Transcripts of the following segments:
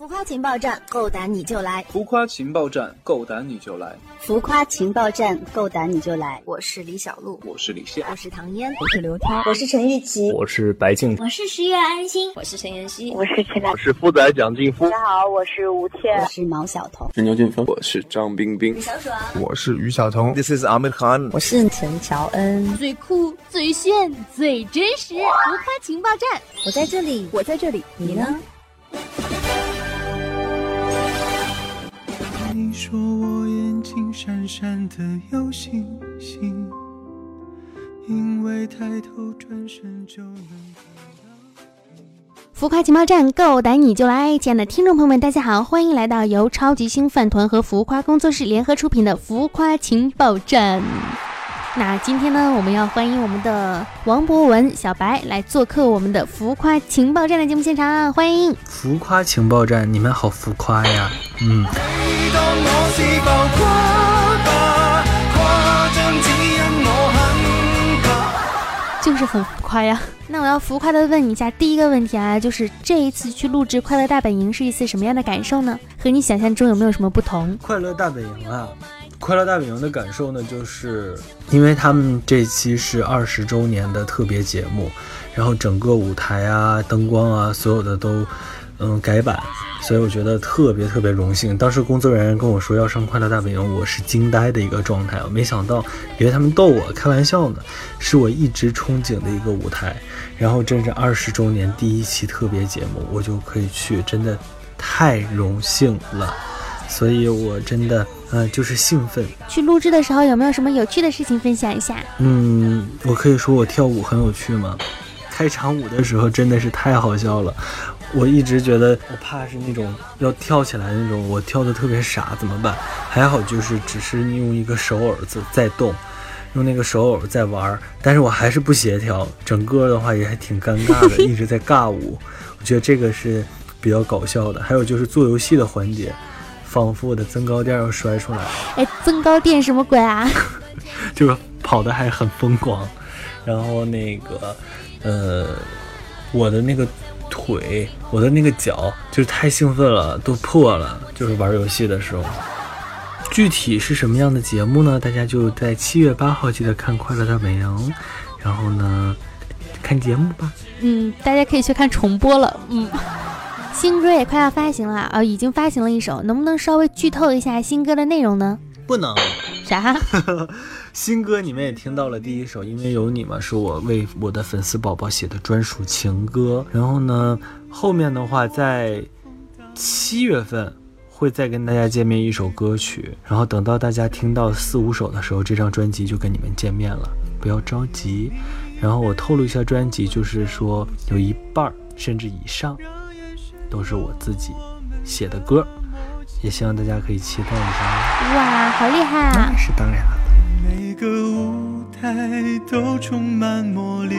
浮夸情报站，够胆你就来！浮夸情报站，够胆你就来！浮夸情报站，够胆你就来！我是李小璐，我是李现，我是唐嫣，我是刘涛，我是陈玉琪，我是白静，我是十月安心，我是陈妍希，我是陈我是富仔蒋劲夫。大家好，我是吴倩，我是毛晓彤，是牛俊峰，我是张冰冰，小爽，我是于晓彤，This is Amir Khan，我是陈乔恩。最酷、最炫、最真实，浮夸情报站，我在这里，我在这里，你呢？你说我眼睛闪闪的有星星，因为抬头转身就能浮夸情报站，够胆你就来！亲爱的听众朋友们，大家好，欢迎来到由超级星饭团和浮夸工作室联合出品的浮夸情报站。那今天呢，我们要欢迎我们的王博文、小白来做客我们的浮夸情报站的节目现场，欢迎！浮夸情报站，你们好浮夸呀！嗯。就是很浮夸呀。那我要浮夸的问一下，第一个问题啊，就是这一次去录制《快乐大本营》是一次什么样的感受呢？和你想象中有没有什么不同？快乐大本营啊，快乐大本营的感受呢，就是因为他们这期是二十周年的特别节目，然后整个舞台啊、灯光啊，所有的都嗯改版。所以我觉得特别特别荣幸。当时工作人员跟我说要上《快乐大本营》，我是惊呆的一个状态。我没想到，以为他们逗我开玩笑呢，是我一直憧憬的一个舞台。然后，真是二十周年第一期特别节目，我就可以去，真的太荣幸了。所以我真的，呃，就是兴奋。去录制的时候有没有什么有趣的事情分享一下？嗯，我可以说我跳舞很有趣吗？开场舞的时候真的是太好笑了。我一直觉得我怕是那种要跳起来那种，我跳的特别傻怎么办？还好就是只是用一个手偶在在动，用那个手偶在玩，但是我还是不协调，整个的话也还挺尴尬的，一直在尬舞。我觉得这个是比较搞笑的。还有就是做游戏的环节，仿佛我的增高垫要摔出来了。哎，增高垫什么鬼啊？就是跑的还很疯狂，然后那个呃，我的那个。腿，我的那个脚就是太兴奋了，都破了。就是玩游戏的时候，具体是什么样的节目呢？大家就在七月八号记得看《快乐大本营》，然后呢，看节目吧。嗯，大家可以去看重播了。嗯，新歌也快要发行了啊，已经发行了一首，能不能稍微剧透一下新歌的内容呢？不能。啥？新歌你们也听到了第一首，因为有你嘛，是我为我的粉丝宝宝写的专属情歌。然后呢，后面的话在七月份会再跟大家见面一首歌曲。然后等到大家听到四五首的时候，这张专辑就跟你们见面了，不要着急。然后我透露一下，专辑就是说有一半甚至以上都是我自己写的歌。也希望大家可以期待一下。哇，好厉害啊！那是当然了。每个舞台都充满魔力，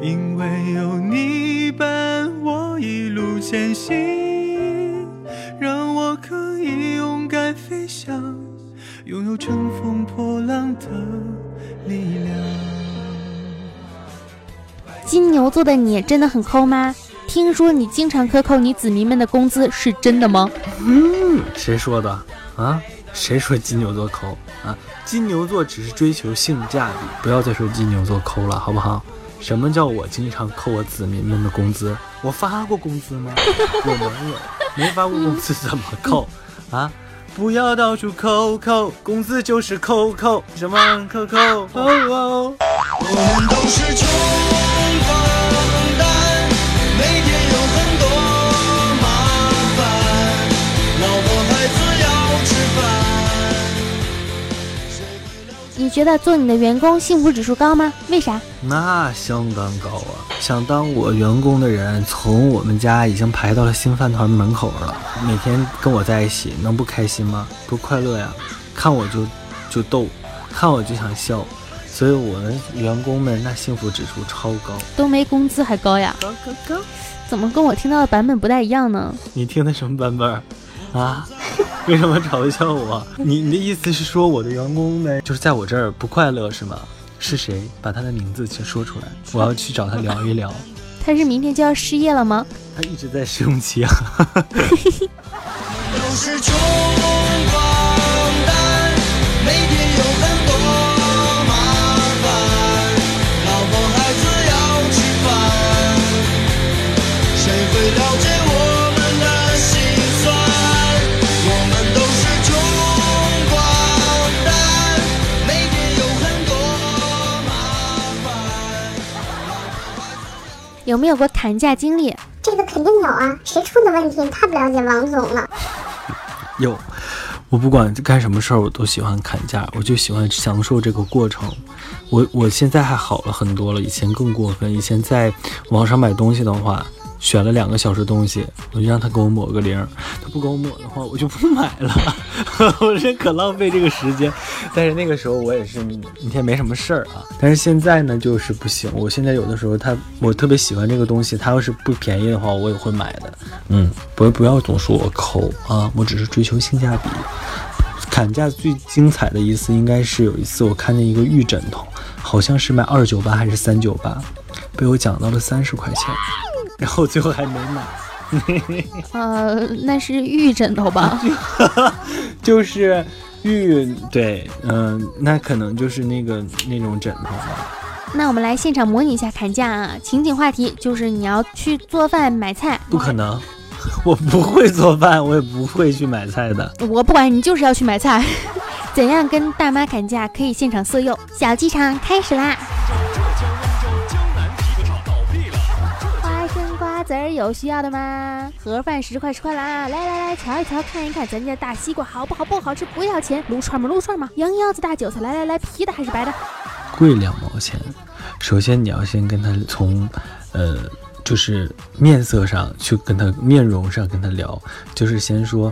因为有你伴我一路前行，让我可以勇敢飞翔，拥有乘风破浪的力量。金牛座的你真的很抠吗？听说你经常克扣你子民们的工资，是真的吗？嗯，谁说的啊？谁说金牛座抠啊？金牛座只是追求性价比，不要再说金牛座抠了，好不好？什么叫我经常扣我子民们的工资？我发过工资吗？我没有，没发过工资怎么扣啊？不要到处扣扣，工资就是扣扣，什么扣扣？哦哦，我们都是穷。你觉得做你的员工幸福指数高吗？为啥？那相当高啊！想当我员工的人，从我们家已经排到了新饭团门口了。每天跟我在一起，能不开心吗？多快乐呀！看我就就逗，看我就想笑。所以我们员工们那幸福指数超高，都没工资还高呀！高高高！怎么跟我听到的版本不太一样呢？你听的什么版本？啊？为什么嘲笑我？你你的意思是说我的员工呗就是在我这儿不快乐是吗？是谁？把他的名字先说出来，我要去找他聊一聊。他是明天就要失业了吗？他一直在试用期啊。有没有过砍价经历？这个肯定有啊，谁出的问题太不了解王总了。有，我不管干什么事儿，我都喜欢砍价，我就喜欢享受这个过程。我我现在还好了很多了，以前更过分。以前在网上买东西的话，选了两个小时东西，我就让他给我抹个零，他不给我抹的话，我就不买了。我这可浪费这个时间。但是那个时候我也是一天没什么事儿啊。但是现在呢，就是不行。我现在有的时候他我特别喜欢这个东西，他要是不便宜的话，我也会买的。嗯，不不要总说我抠啊，我只是追求性价比。砍价最精彩的一次应该是有一次我看见一个玉枕头，好像是卖二九八还是三九八，被我讲到了三十块钱，然后最后还没买。呃，那是玉枕头吧？就是玉，对，嗯、那可能就是那个那种枕头吧。那我们来现场模拟一下砍价啊！情景话题就是你要去做饭买菜，不可能，我不会做饭，我也不会去买菜的。我不管你就是要去买菜。怎样跟大妈砍价可以现场色诱？小剧场开始啦！瓜子儿有需要的吗？盒饭十块出啦！来来来，瞧一瞧，看一看咱家大西瓜好不好？不好吃不要钱。撸串吗？撸串吗？羊腰子大韭菜，来来来，皮的还是白的？贵两毛钱。首先你要先跟他从，呃，就是面色上去跟他面容上跟他聊，就是先说，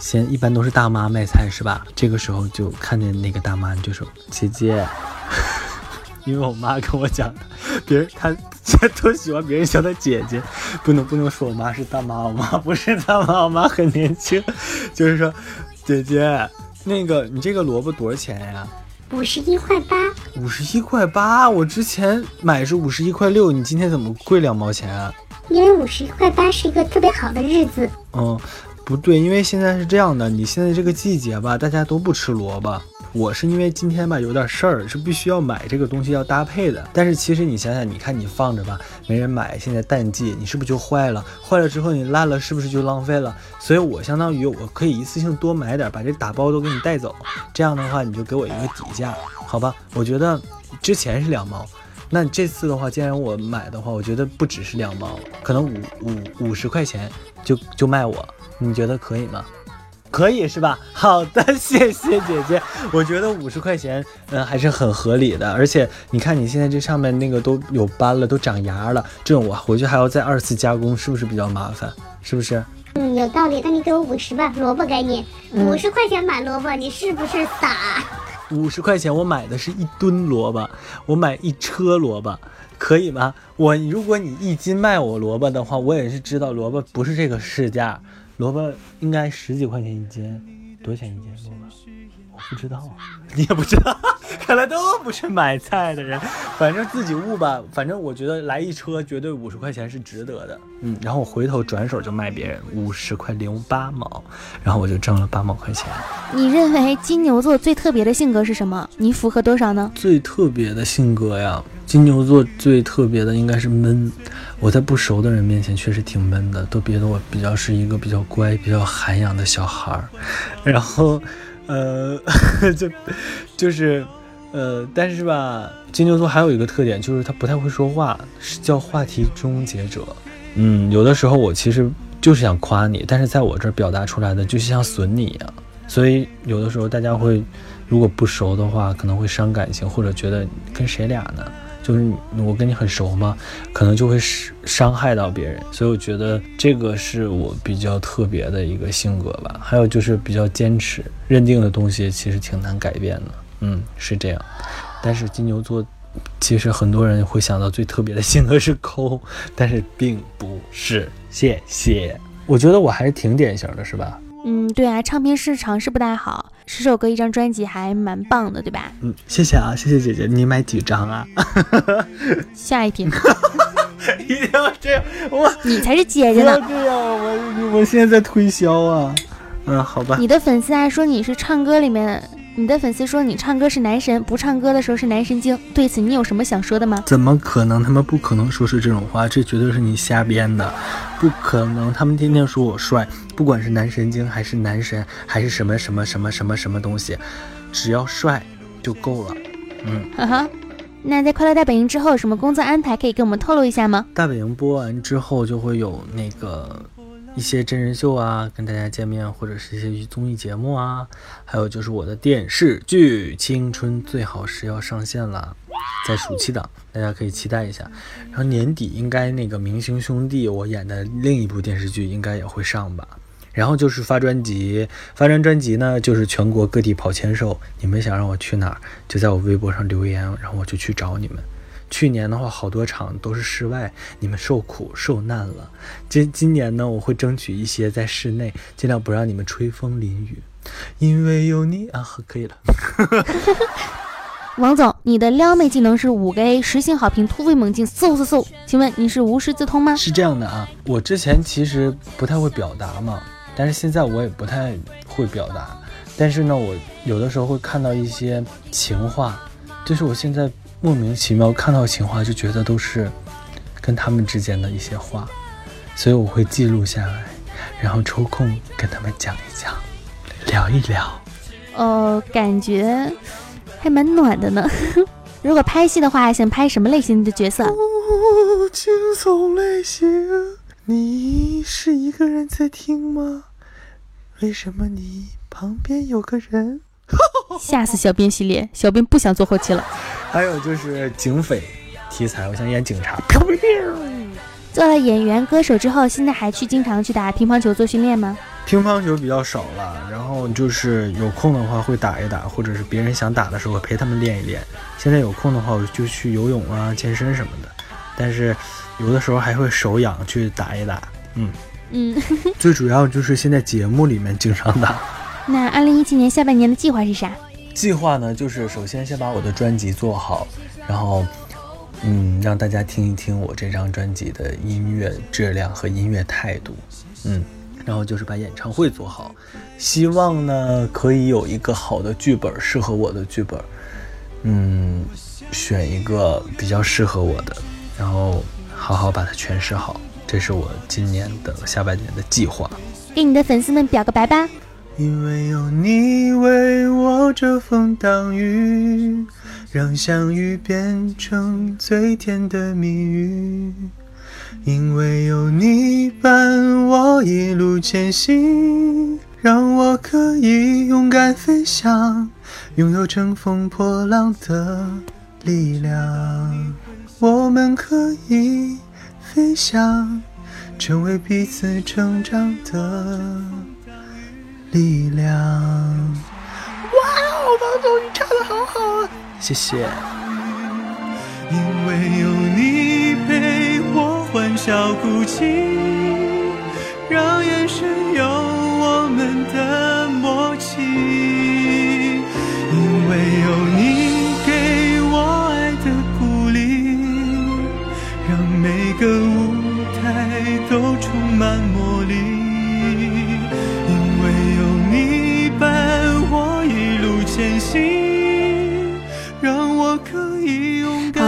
先一般都是大妈卖菜是吧？这个时候就看见那个大妈，你就说姐姐，因为我妈跟我讲，别人她都喜欢别人叫她姐姐，不能不能说我妈是大妈，我妈不是大妈，我妈很年轻，就是说姐姐，那个你这个萝卜多少钱呀？五十一块八，五十一块八，我之前买是五十一块六，你今天怎么贵两毛钱啊？因为五十一块八是一个特别好的日子。嗯，不对，因为现在是这样的，你现在这个季节吧，大家都不吃萝卜。我是因为今天吧有点事儿，是必须要买这个东西要搭配的。但是其实你想想，你看你放着吧，没人买，现在淡季，你是不是就坏了？坏了之后你烂了，是不是就浪费了？所以我相当于我可以一次性多买点，把这打包都给你带走。这样的话，你就给我一个底价，好吧？我觉得之前是两毛，那这次的话，既然我买的话，我觉得不只是两毛，可能五五五十块钱就就卖我，你觉得可以吗？可以是吧？好的，谢谢姐姐。我觉得五十块钱，嗯，还是很合理的。而且你看，你现在这上面那个都有斑了，都长芽了，这种我回去还要再二次加工，是不是比较麻烦？是不是？嗯，有道理。那你给我五十吧，萝卜给你，五十块钱买萝卜，你是不是傻？五十块钱我买的是一吨萝卜，我买一车萝卜，可以吗？我如果你一斤卖我萝卜的话，我也是知道萝卜不是这个市价，萝卜应该十几块钱一斤，多少钱一斤萝卜？我不知道啊，你也不知道，看来都不是买菜的人，反正自己悟吧。反正我觉得来一车绝对五十块钱是值得的，嗯。然后我回头转手就卖别人五十块零八毛，然后我就挣了八毛块钱。你认为金牛座最特别的性格是什么？你符合多少呢？最特别的性格呀，金牛座最特别的应该是闷。我在不熟的人面前确实挺闷的，都觉得我比较是一个比较乖、比较涵养的小孩儿。然后，呃，就就是，呃，但是吧，金牛座还有一个特点就是他不太会说话，是叫话题终结者。嗯，有的时候我其实就是想夸你，但是在我这儿表达出来的就像损你一样。所以有的时候大家会，如果不熟的话，可能会伤感情，或者觉得跟谁俩呢？就是我跟你很熟吗？可能就会伤伤害到别人。所以我觉得这个是我比较特别的一个性格吧。还有就是比较坚持，认定的东西其实挺难改变的。嗯，是这样。但是金牛座，其实很多人会想到最特别的性格是抠，但是并不是。谢谢。我觉得我还是挺典型的，是吧？嗯，对啊，唱片市场是不太好，十首歌一张专辑还蛮棒的，对吧？嗯，谢谢啊，谢谢姐姐。你买几张啊？下一题，一定要这样，我你才是姐姐呢。要这样，我我现在在推销啊。嗯，好吧。你的粉丝还说你是唱歌里面，你的粉丝说你唱歌是男神，不唱歌的时候是男神经。对此你有什么想说的吗？怎么可能？他们不可能说是这种话，这绝对是你瞎编的，不可能。他们天天说我帅，不管是男神经还是男神，还是什么什么什么什么什么东西，只要帅就够了。嗯，哈哈。那在快乐大本营之后，有什么工作安排可以跟我们透露一下吗？大本营播完之后就会有那个一些真人秀啊，跟大家见面，或者是一些综艺节目啊，还有就是我的电视剧《青春最好时》要上线了，在暑期档，大家可以期待一下。然后年底应该那个《明星兄弟》我演的另一部电视剧应该也会上吧。然后就是发专辑，发张专辑呢，就是全国各地跑签售。你们想让我去哪儿，就在我微博上留言，然后我就去找你们。去年的话，好多场都是室外，你们受苦受难了。今今年呢，我会争取一些在室内，尽量不让你们吹风淋雨，因为有你啊，可以了。王总，你的撩妹技能是五个 A，实行好评，突飞猛进，嗖嗖嗖。请问你是无师自通吗？是这样的啊，我之前其实不太会表达嘛，但是现在我也不太会表达。但是呢，我有的时候会看到一些情话，就是我现在莫名其妙看到情话，就觉得都是跟他们之间的一些话，所以我会记录下来，然后抽空跟他们讲一讲，聊一聊。呃，感觉还蛮暖的呢。如果拍戏的话，想拍什么类型的角色？哦，惊悚类型。你是一个人在听吗？为什么你旁边有个人？吓死小编系列，小编不想做后期了。还有就是警匪题材，我想演警察。做了演员、歌手之后，现在还去经常去打乒乓球做训练吗？乒乓球比较少了，然后就是有空的话会打一打，或者是别人想打的时候陪他们练一练。现在有空的话，我就去游泳啊、健身什么的。但是有的时候还会手痒去打一打。嗯嗯，最主要就是现在节目里面经常打。那二零一七年下半年的计划是啥？计划呢，就是首先先把我的专辑做好，然后嗯，让大家听一听我这张专辑的音乐质量和音乐态度。嗯。然后就是把演唱会做好，希望呢可以有一个好的剧本，适合我的剧本，嗯，选一个比较适合我的，然后好好把它诠释好，这是我今年的下半年的计划。给你的粉丝们表个白吧。因为有你为遮风挡雨，让相遇变成最甜的蜜语。因为有你伴我一路前行，让我可以勇敢飞翔，拥有乘风破浪的力量。我们可以飞翔，成为彼此成长的力量。哇哦，王总，你唱的好好啊！谢谢。因为有你陪我欢笑哭泣，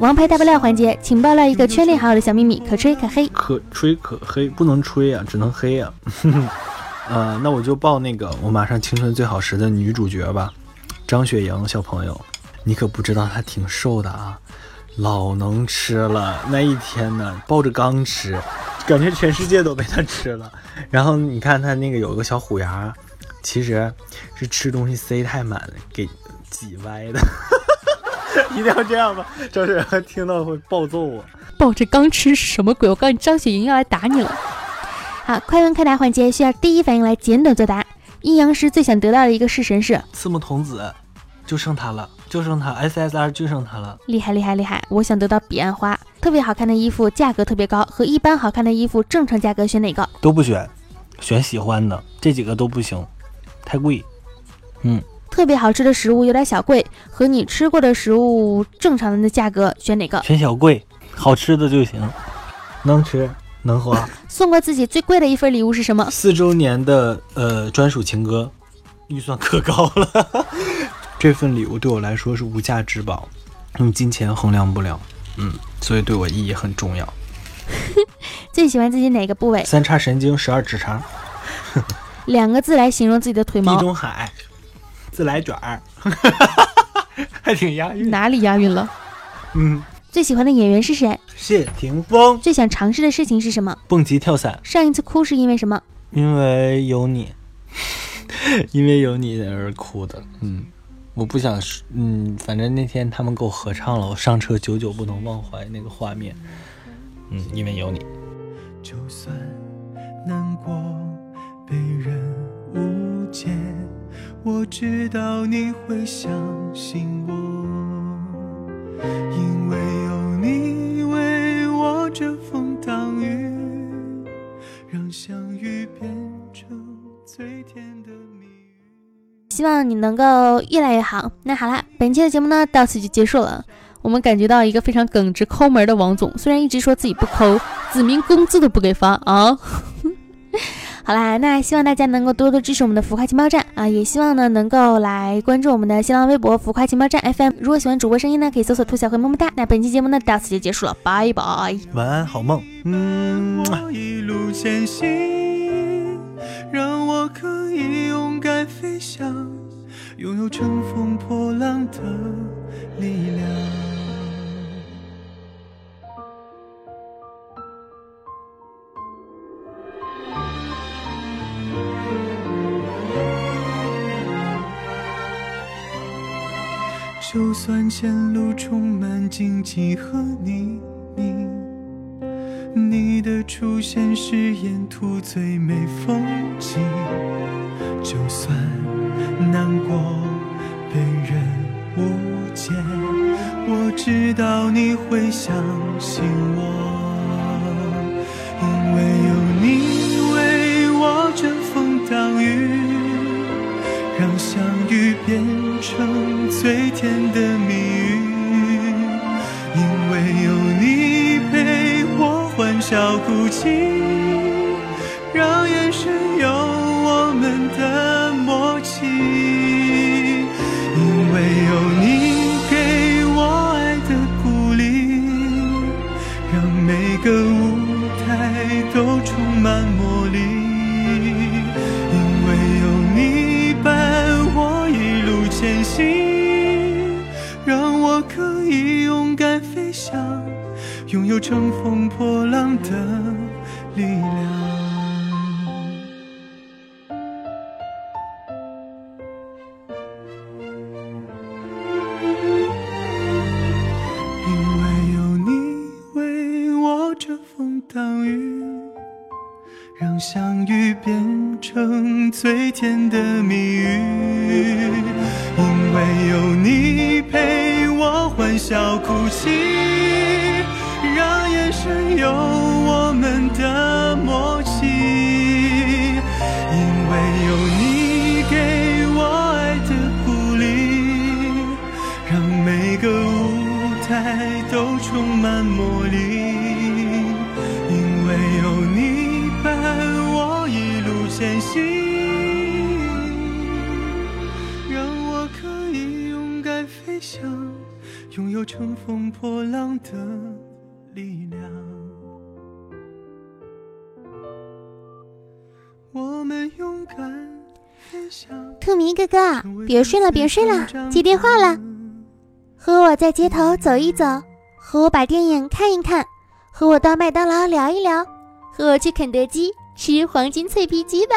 王牌大爆料环节，请爆料一个圈内好友的小秘密，可吹可黑。可吹可黑，不能吹啊，只能黑啊。呃，那我就报那个我马上青春最好时的女主角吧，张雪迎小朋友，你可不知道她挺瘦的啊，老能吃了。那一天呢，抱着缸吃，感觉全世界都被她吃了。然后你看她那个有个小虎牙，其实是吃东西塞太满，给挤歪的。一定要这样吗，张雪迎听到会暴揍我。抱着刚吃是什么鬼？我告诉你，张雪迎要来打你了。好，快问快答环节需要第一反应来简短作答。阴阳师最想得到的一个式神是四木童子，就剩他了，就剩他，SSR 就剩他了。厉害厉害厉害！我想得到彼岸花，特别好看的衣服价格特别高，和一般好看的衣服正常价格选哪个？都不选，选喜欢的，这几个都不行，太贵。嗯，特别好吃的食物有点小贵，和你吃过的食物正常的价格选哪个？选小贵，好吃的就行。能吃能花。送过自己最贵的一份礼物是什么？四周年的呃专属情歌，预算可高了。这份礼物对我来说是无价之宝，用金钱衡量不了。嗯，所以对我意义很重要。最喜欢自己哪个部位？三叉神经，十二指肠。两个字来形容自己的腿毛。地中海，自来卷儿，还挺押韵。哪里押韵了？嗯。最喜欢的演员是谁？谢霆锋。最想尝试的事情是什么？蹦极跳伞。上一次哭是因为什么？因为有你，因为有你而哭的。嗯，我不想，嗯，反正那天他们给我合唱了，我上车久久不能忘怀那个画面。嗯，因为有你。就算难过被人我知道你会相信我，因为有你为我遮风挡雨，让相遇变成最甜的蜜语。希望你能够越来越好。那好了，本期的节目呢到此就结束了。我们感觉到一个非常耿直抠门的王总，虽然一直说自己不抠，子民工资都不给发啊。好啦，那希望大家能够多多支持我们的浮夸情报站啊，也希望呢能够来关注我们的新浪微博浮夸情报站 FM。如果喜欢主播声音呢，可以搜索兔小黑么么哒。那本期节目呢到此就结束了，拜拜，晚安，好梦。嗯。我一路前行，让我可以勇敢飞翔，拥有乘风破浪的力量。算前路充满荆棘和泥泞，你的出现是沿途最美风景。就算难过被人误解，我知道你会相信我，哭泣，让眼神有我们的默契。因为有你给我爱的鼓励，让每个舞台都充满魔力。因为有你伴我一路前行，让我可以勇敢飞翔，拥有乘风破浪的力量。因为有你为我遮风挡雨，让相遇变成最甜的蜜语。因为有你陪我欢笑哭泣，让眼神有的默契。因为有你给我爱的鼓励，让每个舞台都充满魔力。因为有你伴我一路前行，让我可以勇敢飞翔，拥有乘风破浪的兔迷哥哥，别睡了，别睡了，接电话了。和我在街头走一走，和我把电影看一看，和我到麦当劳聊一聊，和我去肯德基吃黄金脆皮鸡吧。